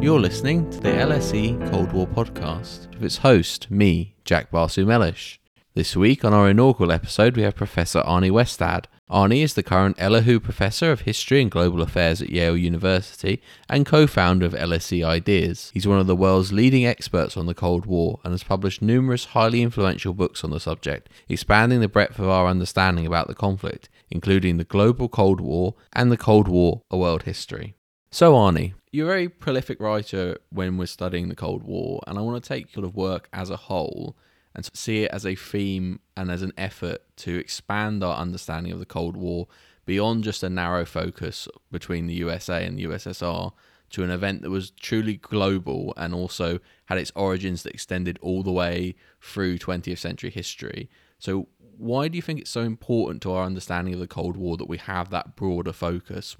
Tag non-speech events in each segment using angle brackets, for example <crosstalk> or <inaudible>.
You're listening to the LSE Cold War podcast with its host, me, Jack Basu Mellish. This week on our inaugural episode, we have Professor Arne Westad. Arne is the current Elihu Professor of History and Global Affairs at Yale University and co founder of LSE Ideas. He's one of the world's leading experts on the Cold War and has published numerous highly influential books on the subject, expanding the breadth of our understanding about the conflict, including the global Cold War and the Cold War, a world history. So, Arne, you're a very prolific writer when we're studying the Cold War, and I want to take sort of work as a whole and see it as a theme and as an effort to expand our understanding of the Cold War beyond just a narrow focus between the USA and the USSR to an event that was truly global and also had its origins that extended all the way through 20th century history. So, why do you think it's so important to our understanding of the Cold War that we have that broader focus?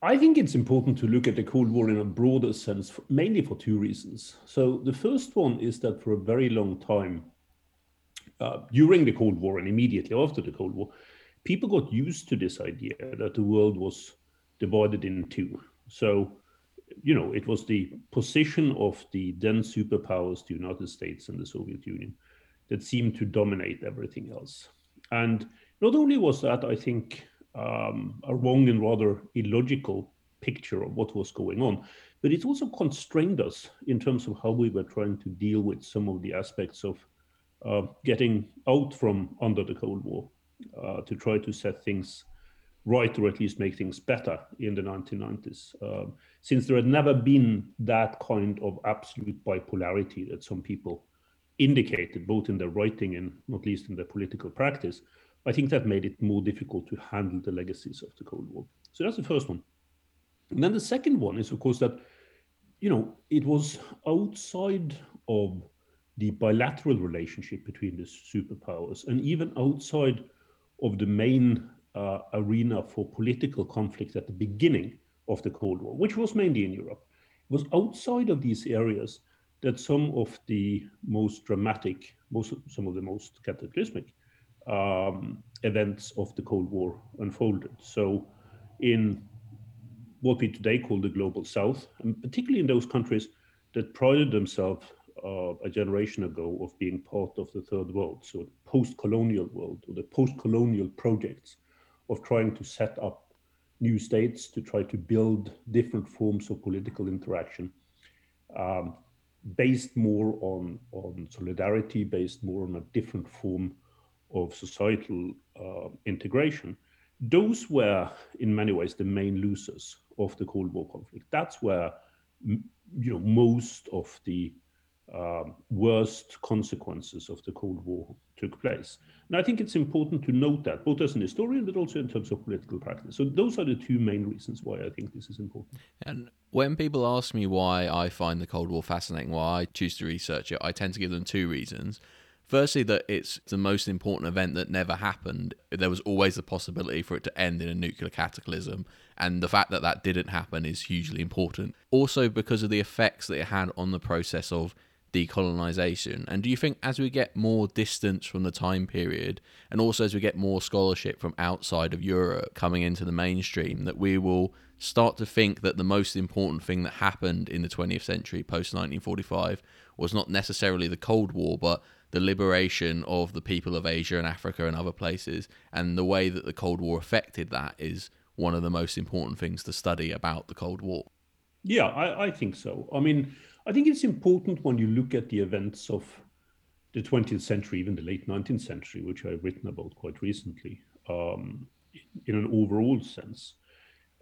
I think it's important to look at the Cold War in a broader sense, mainly for two reasons. So, the first one is that for a very long time, uh, during the Cold War and immediately after the Cold War, people got used to this idea that the world was divided in two. So, you know, it was the position of the then superpowers, the United States and the Soviet Union, that seemed to dominate everything else. And not only was that, I think, um, a wrong and rather illogical picture of what was going on. But it also constrained us in terms of how we were trying to deal with some of the aspects of uh, getting out from under the Cold War uh, to try to set things right or at least make things better in the 1990s. Um, since there had never been that kind of absolute bipolarity that some people indicated, both in their writing and not least in their political practice, I think that made it more difficult to handle the legacies of the Cold War. So that's the first one. And then the second one is, of course, that you know it was outside of the bilateral relationship between the superpowers, and even outside of the main uh, arena for political conflict at the beginning of the Cold War, which was mainly in Europe. It was outside of these areas that some of the most dramatic, most some of the most cataclysmic um, events of the Cold War unfolded. So, in what we today call the global south, and particularly in those countries that prided themselves uh, a generation ago of being part of the third world, so post-colonial world or the post-colonial projects of trying to set up new states to try to build different forms of political interaction, um, based more on on solidarity, based more on a different form of societal uh, integration, those were in many ways the main losers of the Cold War conflict. That's where you know most of the um, worst consequences of the Cold War took place. And I think it's important to note that, both as an historian, but also in terms of political practice. So those are the two main reasons why I think this is important. And when people ask me why I find the Cold War fascinating, why I choose to research it, I tend to give them two reasons. Firstly, that it's the most important event that never happened. There was always the possibility for it to end in a nuclear cataclysm, and the fact that that didn't happen is hugely important. Also, because of the effects that it had on the process of decolonization. And do you think as we get more distance from the time period, and also as we get more scholarship from outside of Europe coming into the mainstream, that we will start to think that the most important thing that happened in the 20th century post 1945 was not necessarily the Cold War, but the liberation of the people of Asia and Africa and other places, and the way that the Cold War affected that is one of the most important things to study about the Cold War. Yeah, I, I think so. I mean, I think it's important when you look at the events of the 20th century, even the late 19th century, which I've written about quite recently, um, in an overall sense.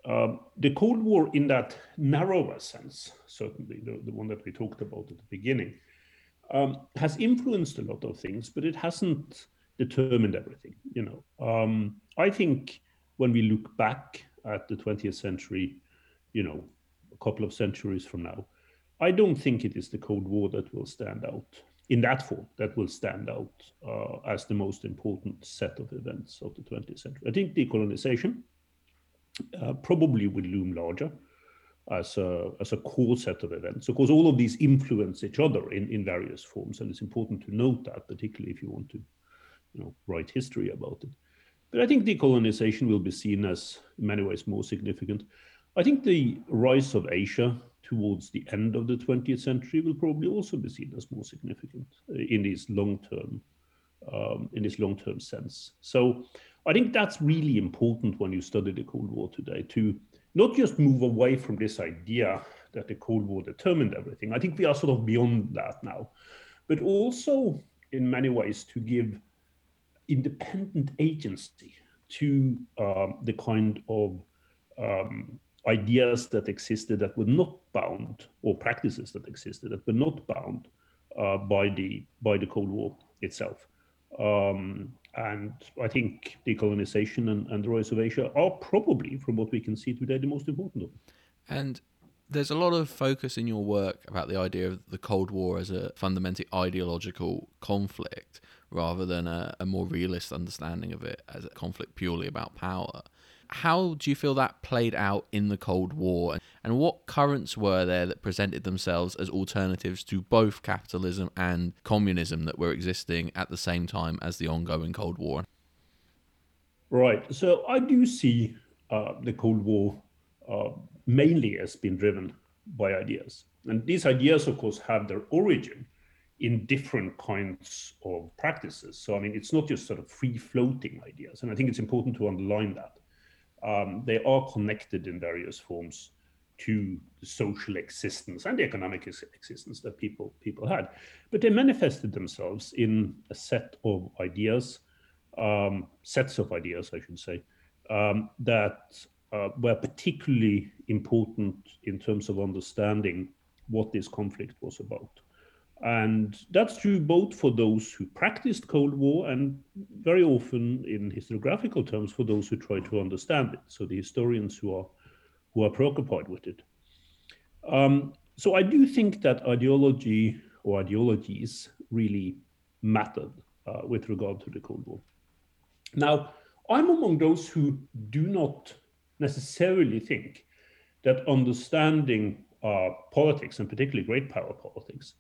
Um, the Cold War, in that narrower sense, certainly the, the one that we talked about at the beginning, um, has influenced a lot of things, but it hasn't determined everything. You know, um, I think when we look back at the 20th century, you know, a couple of centuries from now, I don't think it is the Cold War that will stand out in that form that will stand out uh, as the most important set of events of the 20th century. I think decolonization uh, probably will loom larger as a, as a core set of events. Of course, all of these influence each other in, in various forms, and it's important to note that, particularly if you want to you know, write history about it. But I think decolonization will be seen as, in many ways, more significant. I think the rise of Asia towards the end of the 20th century will probably also be seen as more significant uh, in this long-term um, in this long-term sense. So I think that's really important when you study the Cold War today to not just move away from this idea that the Cold War determined everything. I think we are sort of beyond that now, but also in many ways to give independent agency to um, the kind of um, ideas that existed that were not bound, or practices that existed that were not bound uh, by the by the Cold War itself. Um, and I think decolonization and, and the rise of Asia are probably, from what we can see today, the most important of them. And there's a lot of focus in your work about the idea of the Cold War as a fundamentally ideological conflict rather than a, a more realist understanding of it as a conflict purely about power. How do you feel that played out in the Cold War? And what currents were there that presented themselves as alternatives to both capitalism and communism that were existing at the same time as the ongoing Cold War? Right. So I do see uh, the Cold War uh, mainly as being driven by ideas. And these ideas, of course, have their origin in different kinds of practices. So, I mean, it's not just sort of free floating ideas. And I think it's important to underline that um, they are connected in various forms to the social existence and the economic existence that people people had, but they manifested themselves in a set of ideas, um, sets of ideas, I should say, um, that uh, were particularly important in terms of understanding what this conflict was about. And that's true both for those who practiced Cold War and very often in historiographical terms for those who try to understand it. So the historians who are who are preoccupied with it. Um, so I do think that ideology or ideologies really mattered uh, with regard to the Cold War. Now, I'm among those who do not necessarily think that understanding uh, politics, and particularly great power politics,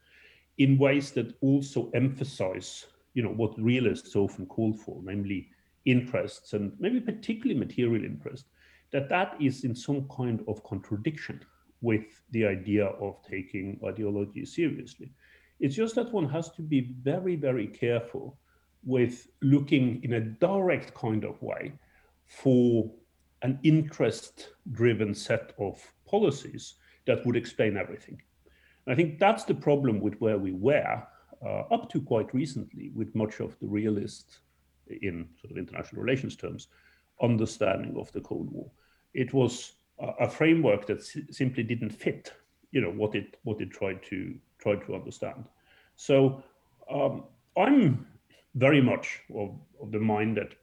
in ways that also emphasize you know what realists often call for namely interests and maybe particularly material interest that that is in some kind of contradiction with the idea of taking ideology seriously. It's just that one has to be very very careful with looking in a direct kind of way for an interest driven set of policies that would explain everything I think that's the problem with where we were uh, up to quite recently with much of the realist, in sort of international relations terms, understanding of the Cold War. It was a, a framework that si- simply didn't fit, you know, what it what it tried to tried to understand. So um, I'm very much of, of the mind that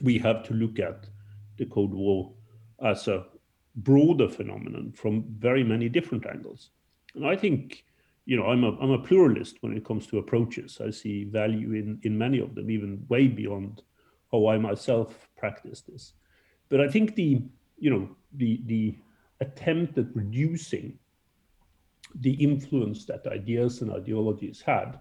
we have to look at the Cold War as a broader phenomenon from very many different angles. I think, you know, I'm a, I'm a pluralist when it comes to approaches. I see value in, in many of them, even way beyond how I myself practice this. But I think the, you know, the, the attempt at reducing the influence that ideas and ideologies had,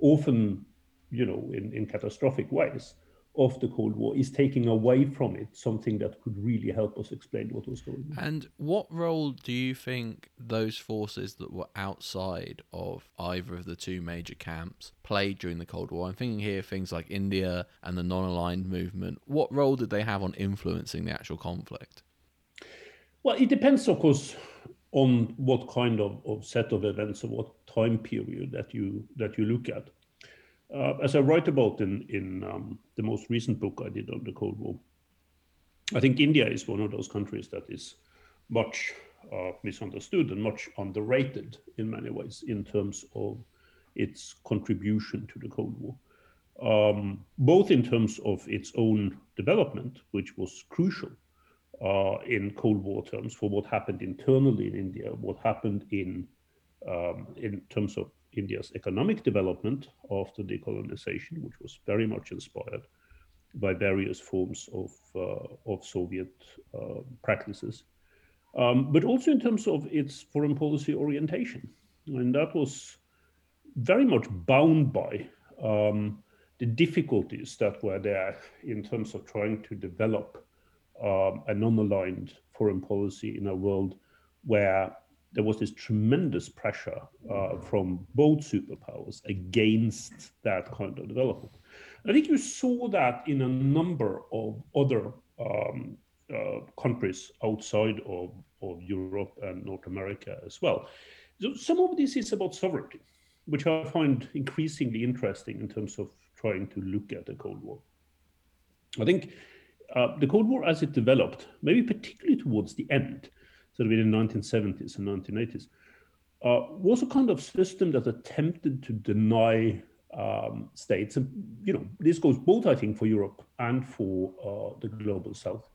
often, you know, in, in catastrophic ways, of the Cold War is taking away from it something that could really help us explain what was going on. And what role do you think those forces that were outside of either of the two major camps played during the Cold War? I'm thinking here things like India and the non aligned movement. What role did they have on influencing the actual conflict? Well, it depends, of course, on what kind of, of set of events or what time period that you that you look at. Uh, as I write about in, in um, the most recent book I did on the Cold War, I think India is one of those countries that is much uh, misunderstood and much underrated in many ways in terms of its contribution to the Cold War. Um, both in terms of its own development, which was crucial uh, in Cold War terms for what happened internally in India, what happened in um, in terms of India's economic development after decolonization, which was very much inspired by various forms of, uh, of Soviet uh, practices, um, but also in terms of its foreign policy orientation. And that was very much bound by um, the difficulties that were there in terms of trying to develop um, a non-aligned foreign policy in a world where there was this tremendous pressure uh, from both superpowers against that kind of development. I think you saw that in a number of other um, uh, countries outside of, of Europe and North America as well. So some of this is about sovereignty, which I find increasingly interesting in terms of trying to look at the Cold War. I think uh, the Cold War, as it developed, maybe particularly towards the end, sort of in the 1970s and 1980s, uh, was a kind of system that attempted to deny um, states, and you know this goes both, I think, for Europe and for uh, the global South,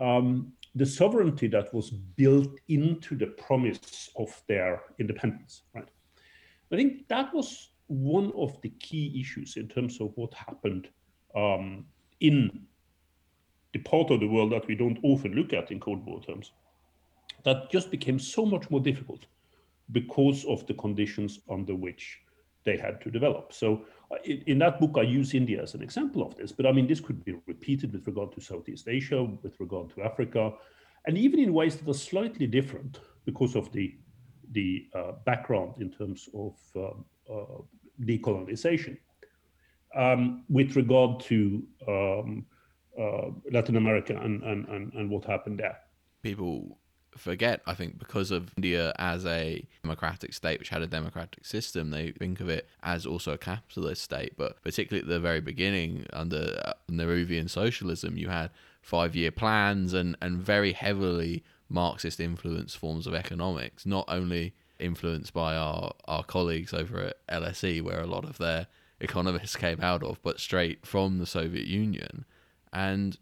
um, the sovereignty that was built into the promise of their independence. Right, I think that was one of the key issues in terms of what happened um, in the part of the world that we don't often look at in Cold War terms. That just became so much more difficult because of the conditions under which they had to develop. So uh, in, that book, I use India as an example of this, but I mean, this could be repeated with regard to Southeast Asia, with regard to Africa, and even in ways that are slightly different because of the, the uh, background in terms of um, uh, decolonization. Um, with regard to um, uh, Latin America and, and, and, and what happened there. People forget, I think, because of India as a democratic state which had a democratic system, they think of it as also a capitalist state. But particularly at the very beginning, under uh, Nehruvian socialism, you had five year plans and, and very heavily Marxist influenced forms of economics, not only influenced by our, our colleagues over at LSE, where a lot of their economists <laughs> came out of, but straight from the Soviet Union. And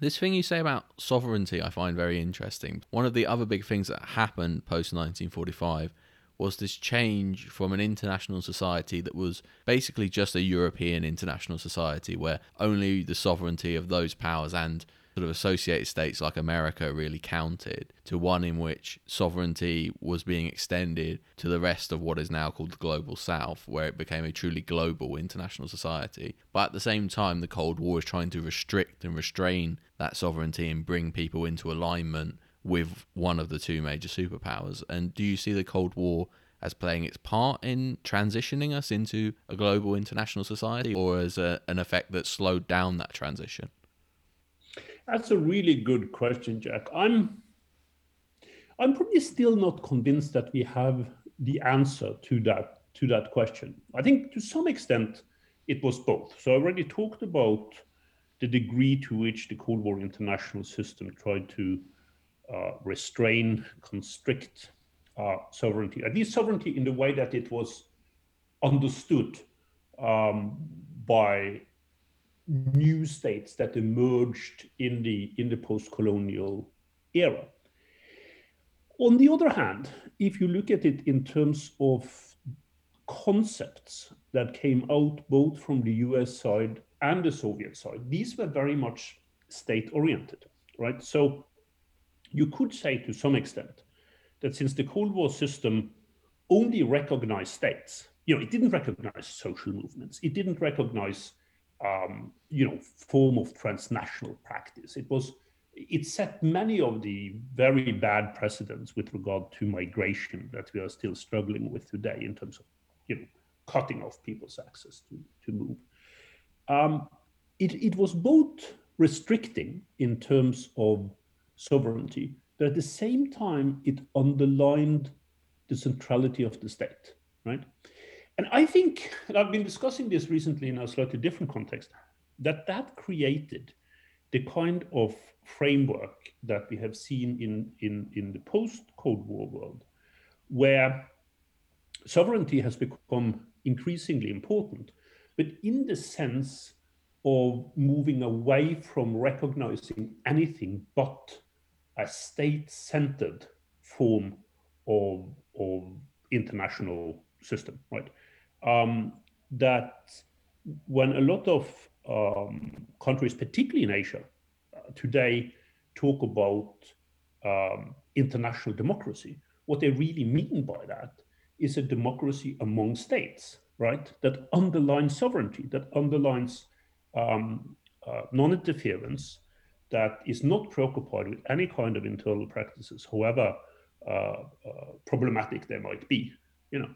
this thing you say about sovereignty, I find very interesting. One of the other big things that happened post 1945 was this change from an international society that was basically just a European international society where only the sovereignty of those powers and sort of associated states like America really counted to one in which sovereignty was being extended to the rest of what is now called the global south, where it became a truly global international society. But at the same time, the Cold War is trying to restrict and restrain that sovereignty and bring people into alignment with one of the two major superpowers. And do you see the Cold War as playing its part in transitioning us into a global international society or as a, an effect that slowed down that transition? That's a really good question, Jack. I'm I'm probably still not convinced that we have the answer to that to that question. I think to some extent it was both. So I already talked about the degree to which the Cold War international system tried to uh, restrain, constrict uh, sovereignty, at least sovereignty in the way that it was understood um, by new states that emerged in the in the post-colonial era. On the other hand, if you look at it in terms of concepts that came out both from the US side and the Soviet side, these were very much state oriented, right? So you could say to some extent that since the Cold War system only recognized states, you know, it didn't recognize social movements, it didn't recognize um, you know, form of transnational practice. It was it set many of the very bad precedents with regard to migration that we are still struggling with today in terms of you know cutting off people's access to, to move. Um, it, it was both restricting in terms of sovereignty, but at the same time it underlined the centrality of the state, right? And I think, and I've been discussing this recently in a slightly different context, that that created the kind of framework that we have seen in, in, in the post-Cold War world, where sovereignty has become increasingly important, but in the sense of moving away from recognizing anything but a state-centered form of, of international system, right? Um, that when a lot of um, countries, particularly in Asia, uh, today talk about um, international democracy, what they really mean by that is a democracy among states, right? That underlines sovereignty, that underlines um, uh, non interference, that is not preoccupied with any kind of internal practices, however uh, uh, problematic they might be, you know,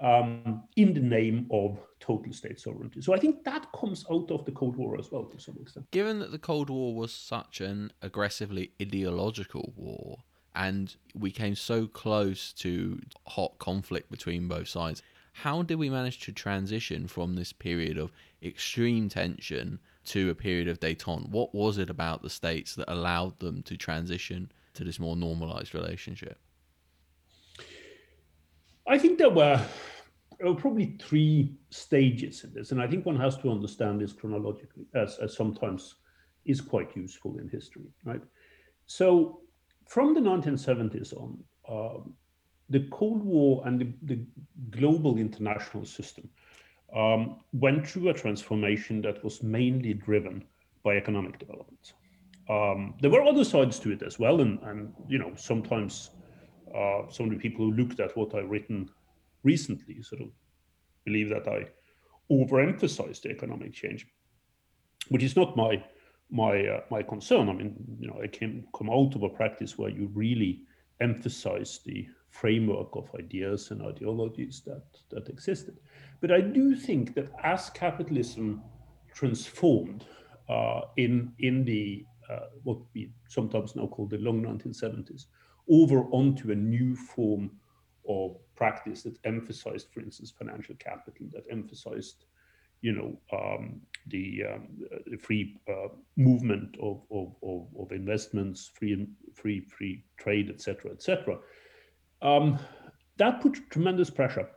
um, in the name of total state sovereignty. So I think that comes out of the Cold War as well to some extent. Given that the Cold War was such an aggressively ideological war, and we came so close to hot conflict between both sides, how did we manage to transition from this period of extreme tension to a period of détente? What was it about the states that allowed them to transition to this more normalized relationship? I think there were uh, probably three stages in this, and I think one has to understand this chronologically, as, as sometimes is quite useful in history, right? So, from the 1970s on, um, the Cold War and the, the global international system um, went through a transformation that was mainly driven by economic development. Um, there were other sides to it as well, and, and you know sometimes uh, some of the people who looked at what I've written recently sort of believe that I overemphasized the economic change, which is not my my uh, my concern. I mean, you know, I came come out of a practice where you really emphasize the framework of ideas and ideologies that that existed. But I do think that as capitalism transformed uh, in in the uh, what we sometimes now call the long 1970s over onto a new form of practice that emphasized, for instance, financial capital, that emphasized, you know, um, the, um, the, free uh, movement of, of, of, of, investments, free free free trade, etc., etc. Um, that put tremendous pressure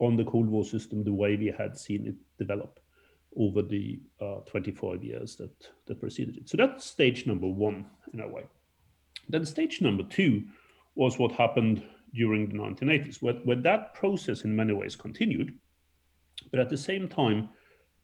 on the Cold War system, the way we had seen it develop over the uh, 25 years that, that preceded it. So that's stage number one in a way. Then stage number two was what happened during the 1980s, where, where that process in many ways continued, but at the same time,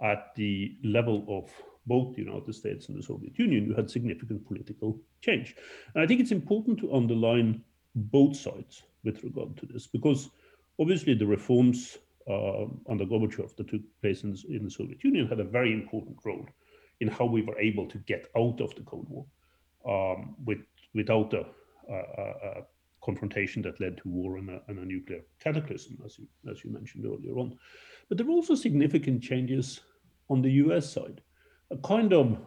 at the level of both the United States and the Soviet Union, you had significant political change. And I think it's important to underline both sides with regard to this, because obviously the reforms uh, under Gorbachev that took place in, in, the Soviet Union had a very important role in how we were able to get out of the Cold War um, with, without a, a, a, confrontation that led to war and a, and a, nuclear cataclysm, as you, as you mentioned earlier on. But there were also significant changes on the US side, a kind of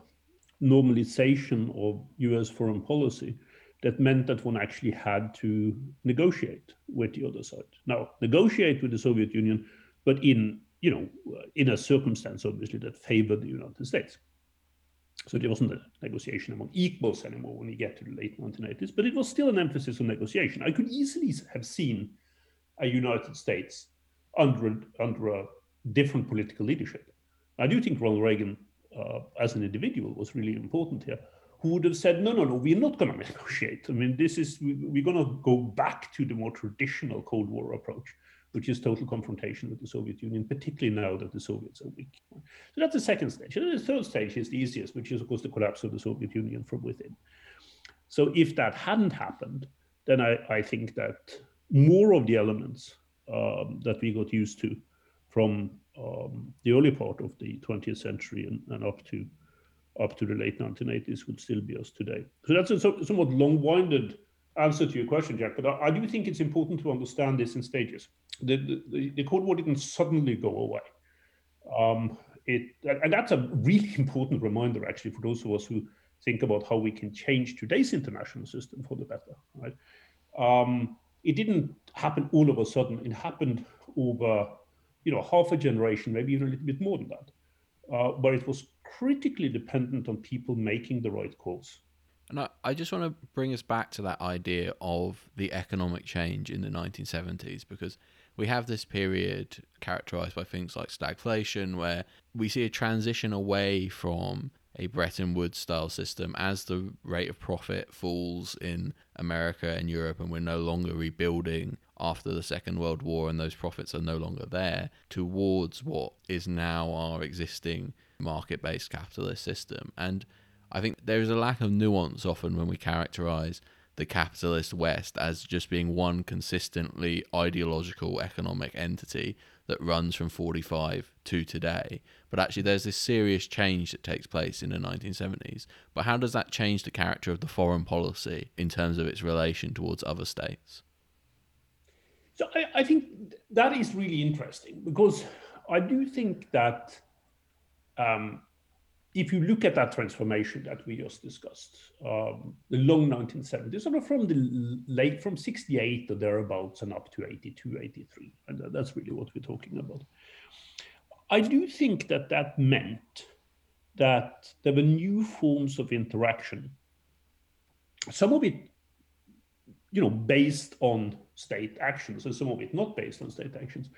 normalization of US foreign policy that meant that one actually had to negotiate with the other side. Now, negotiate with the Soviet Union, but in you know in a circumstance obviously that favored the United States. So there wasn't a negotiation among equals anymore when you get to the late 1980s, but it was still an emphasis on negotiation. I could easily have seen a United States under under a different political leadership. I do think Ronald Reagan, uh, as an individual, was really important here who would have said, no, no, no, we're not going <laughs> to negotiate. I mean, this is, we're going to go back to the more traditional Cold War approach, which is total confrontation with the Soviet Union, particularly now that the Soviets are weak. So that's the second stage. And the third stage is the easiest, which is, of course, the collapse of the Soviet Union from within. So if that hadn't happened, then I, I think that more of the elements um, that we got used to from um, the early part of the 20th century and, and up to up to the late 1980s would still be us today. So that's a somewhat long-winded answer to your question, Jack, but I, I do think it's important to understand this in stages. The, the, the Cold War didn't suddenly go away. Um, it, and that's a really <laughs> important reminder, actually, for those of us who think about how we can change today's international system for the better, right? Um, it didn't happen all of a sudden. It happened over, you know, half a generation, maybe even a little bit more than that, uh, where it was critically dependent on people making the right calls. I just want to bring us back to that idea of the economic change in the 1970s because we have this period characterized by things like stagflation, where we see a transition away from a Bretton Woods style system as the rate of profit falls in America and Europe, and we're no longer rebuilding after the Second World War, and those profits are no longer there, towards what is now our existing market based capitalist system. And I think there is a lack of nuance often when we characterize the capitalist West as just being one consistently ideological economic entity that runs from 45 to today. But actually, there's this serious change that takes place in the 1970s. But how does that change the character of the foreign policy in terms of its relation towards other states? So I, I think that is really interesting because I do think that um, if you look at that transformation that we just discussed, um, the long 1970s, sort of from the late, from 68 or thereabouts and up to 82, 83. And that's really what we're talking about. I do think that that meant that there were new forms of interaction. Some of it, you know, based on state actions, and some of it not based on state actions,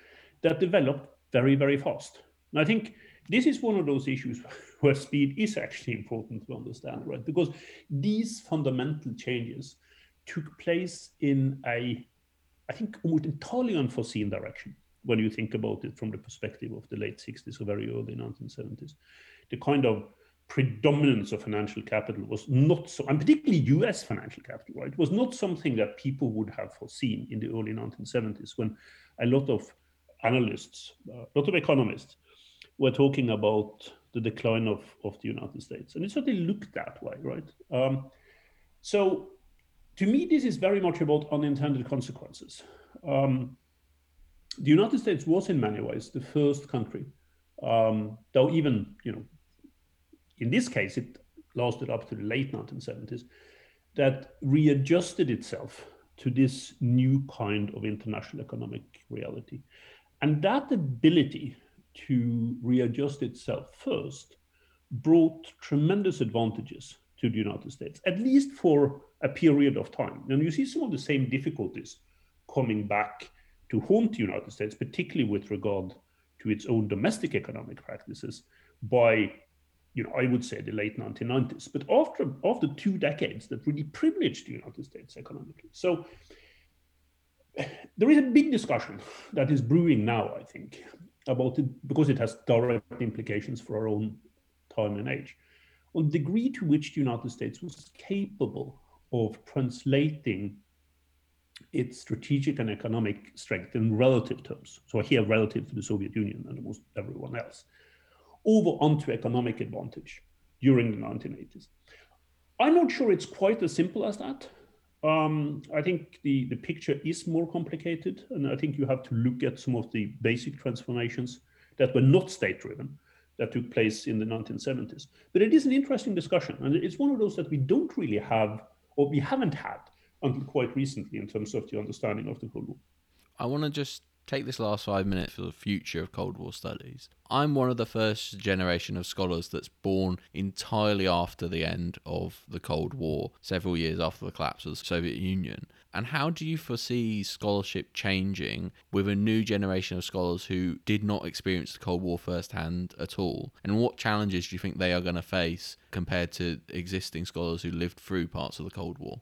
that developed very, very fast. And I think this is one of those issues <laughs> where speed is actually important to understand, right? Because these fundamental changes took place in a, I think, almost entirely unforeseen direction when you think about it from the perspective of the late 60s or very early 1970s. The kind of predominance of financial capital was not so, and particularly US financial capital, right, was not something that people would have foreseen in the early 1970s when a lot of analysts, a lot of economists were talking about the decline of, of the United States. And it certainly looked that way, right? Um, so to me, this is very much about unintended consequences. Um, the United States was in many ways the first country, um, though even, you know, in this case, it lasted up to the late 1970s, that readjusted itself to this new kind of international economic reality. And that ability to readjust itself first brought tremendous advantages to the United States, at least for a period of time. And you see some of the same difficulties coming back to haunt the United States, particularly with regard to its own domestic economic practices by, you know, I would say the late 1990s. But after after two decades that really privileged the United States economically. So <sighs> there is a big discussion that is brewing now, I think, about it because it has direct implications for our own time and age. On the degree to which the United States was capable of translating its strategic and economic strength in relative terms, so here relative to the Soviet Union and almost everyone else, over onto economic advantage during the 1980s. I'm not sure it's quite as simple as that. Um, I think the, the picture is more complicated, and I think you have to look at some of the basic transformations that were not state driven that took place in the 1970s. But it is an interesting discussion, and it's one of those that we don't really have, or we haven't had until quite recently in terms of the understanding of the War. I want to just take this last five minutes for the future of Cold War studies. I'm one of the first generation of scholars that's born entirely after the end of the Cold War, several years after the collapse of the Soviet Union. And how do you foresee scholarship changing with a new generation of scholars who did not experience the Cold War firsthand at all? And what challenges do you think they are going to face compared to existing scholars who lived through parts of the Cold War?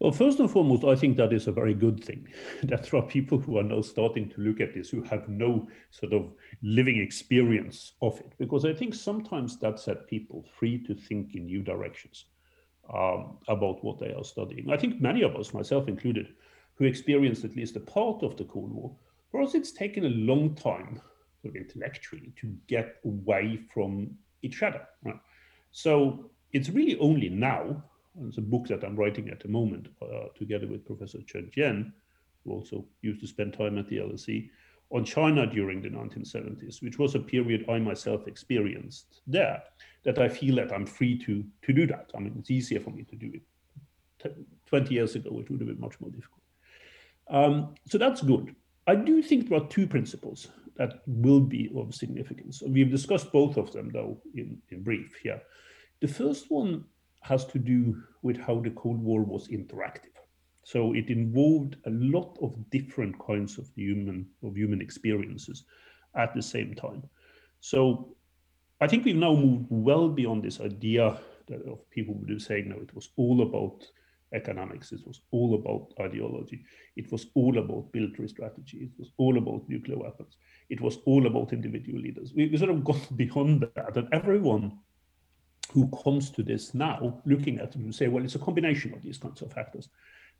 Well, first and foremost, I think that is a very good thing <laughs> that there are people who are now starting to look at this who have no sort of living experience of it, because I think sometimes that set people free to think in new directions um, about what they are studying. I think many of us, myself included, who experienced at least a part of the Cold War, for us, it's taken a long time, sort of intellectually, to get away from each other. Right? So it's really only now it's a book that I'm writing at the moment uh, together with Professor Chen Jian, who also used to spend time at the LSE, on China during the 1970s, which was a period I myself experienced there, that I feel that I'm free to, to do that. I mean, it's easier for me to do it. 20 years ago, it would have been much more difficult. Um, so that's good. I do think there are two principles that will be of significance. We've discussed both of them, though, in, in brief here. The first one has to do with how the Cold War was interactive. So it involved a lot of different kinds of human of human experiences at the same time. So I think we've now moved well beyond this idea that of people who do saying no, it was all about economics, it was all about ideology, it was all about military strategy, it was all about nuclear weapons, it was all about individual leaders. We, we sort of got <laughs> beyond that, and everyone who comes to this now, looking at them and say, well, it's a combination of these kinds of factors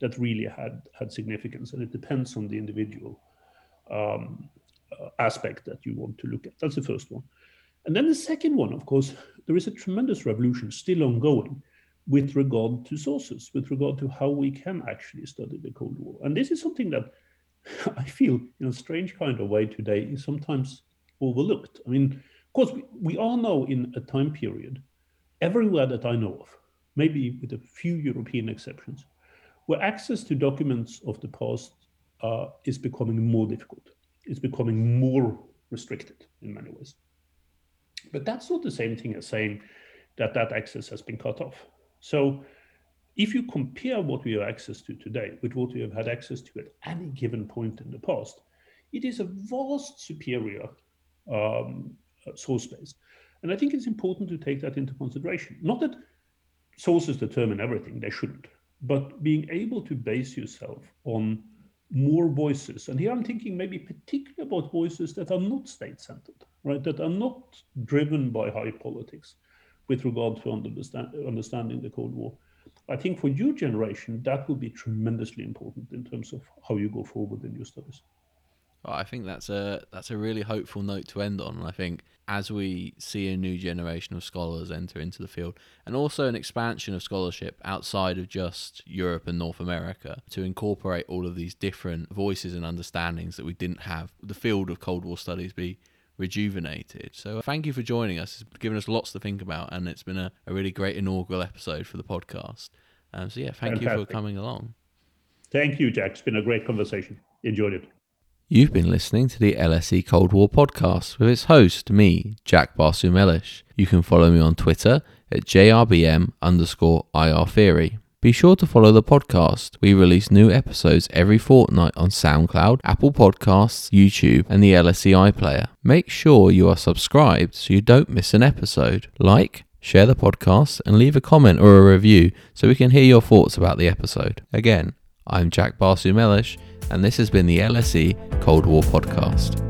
that really had had significance, and it depends on the individual um, uh, aspect that you want to look at. That's the first one. And then the second one, of course, there is a tremendous revolution still ongoing with regard to sources, with regard to how we can actually study the Cold War. And this is something that <laughs> I feel, in a strange kind of way today, is sometimes overlooked. I mean, of course, we, we are now in a time period, everywhere that I know of, maybe with a few European exceptions, where access to documents of the past uh, is becoming more difficult. It's becoming more restricted in many ways. But that's not the same thing as saying that that access has been cut off. So if you compare what we have access to today with what we have had access to at any given point in the past, it is a vast superior um, source space. And I think it's important to take that into consideration. Not that sources determine everything, they shouldn't, but being able to base yourself on more voices. And here I'm thinking maybe particularly about voices that are not state centered, right? That are not driven by high politics with regard to understand, understanding the Cold War. I think for your generation, that will be tremendously important in terms of how you go forward in your studies. Well, I think that's a that's a really hopeful note to end on. I think as we see a new generation of scholars enter into the field, and also an expansion of scholarship outside of just Europe and North America, to incorporate all of these different voices and understandings that we didn't have, the field of Cold War studies be rejuvenated. So thank you for joining us. It's given us lots to think about, and it's been a, a really great inaugural episode for the podcast. Um, so yeah, thank Fantastic. you for coming along. Thank you, Jack. It's been a great conversation. Enjoyed it. You've been listening to the LSE Cold War podcast with its host, me, Jack Basu You can follow me on Twitter at jrbm underscore IR Theory. Be sure to follow the podcast. We release new episodes every fortnight on SoundCloud, Apple Podcasts, YouTube, and the LSE iPlayer. Make sure you are subscribed so you don't miss an episode. Like, share the podcast, and leave a comment or a review so we can hear your thoughts about the episode. Again, I'm Jack Basu and this has been the LSE Cold War Podcast.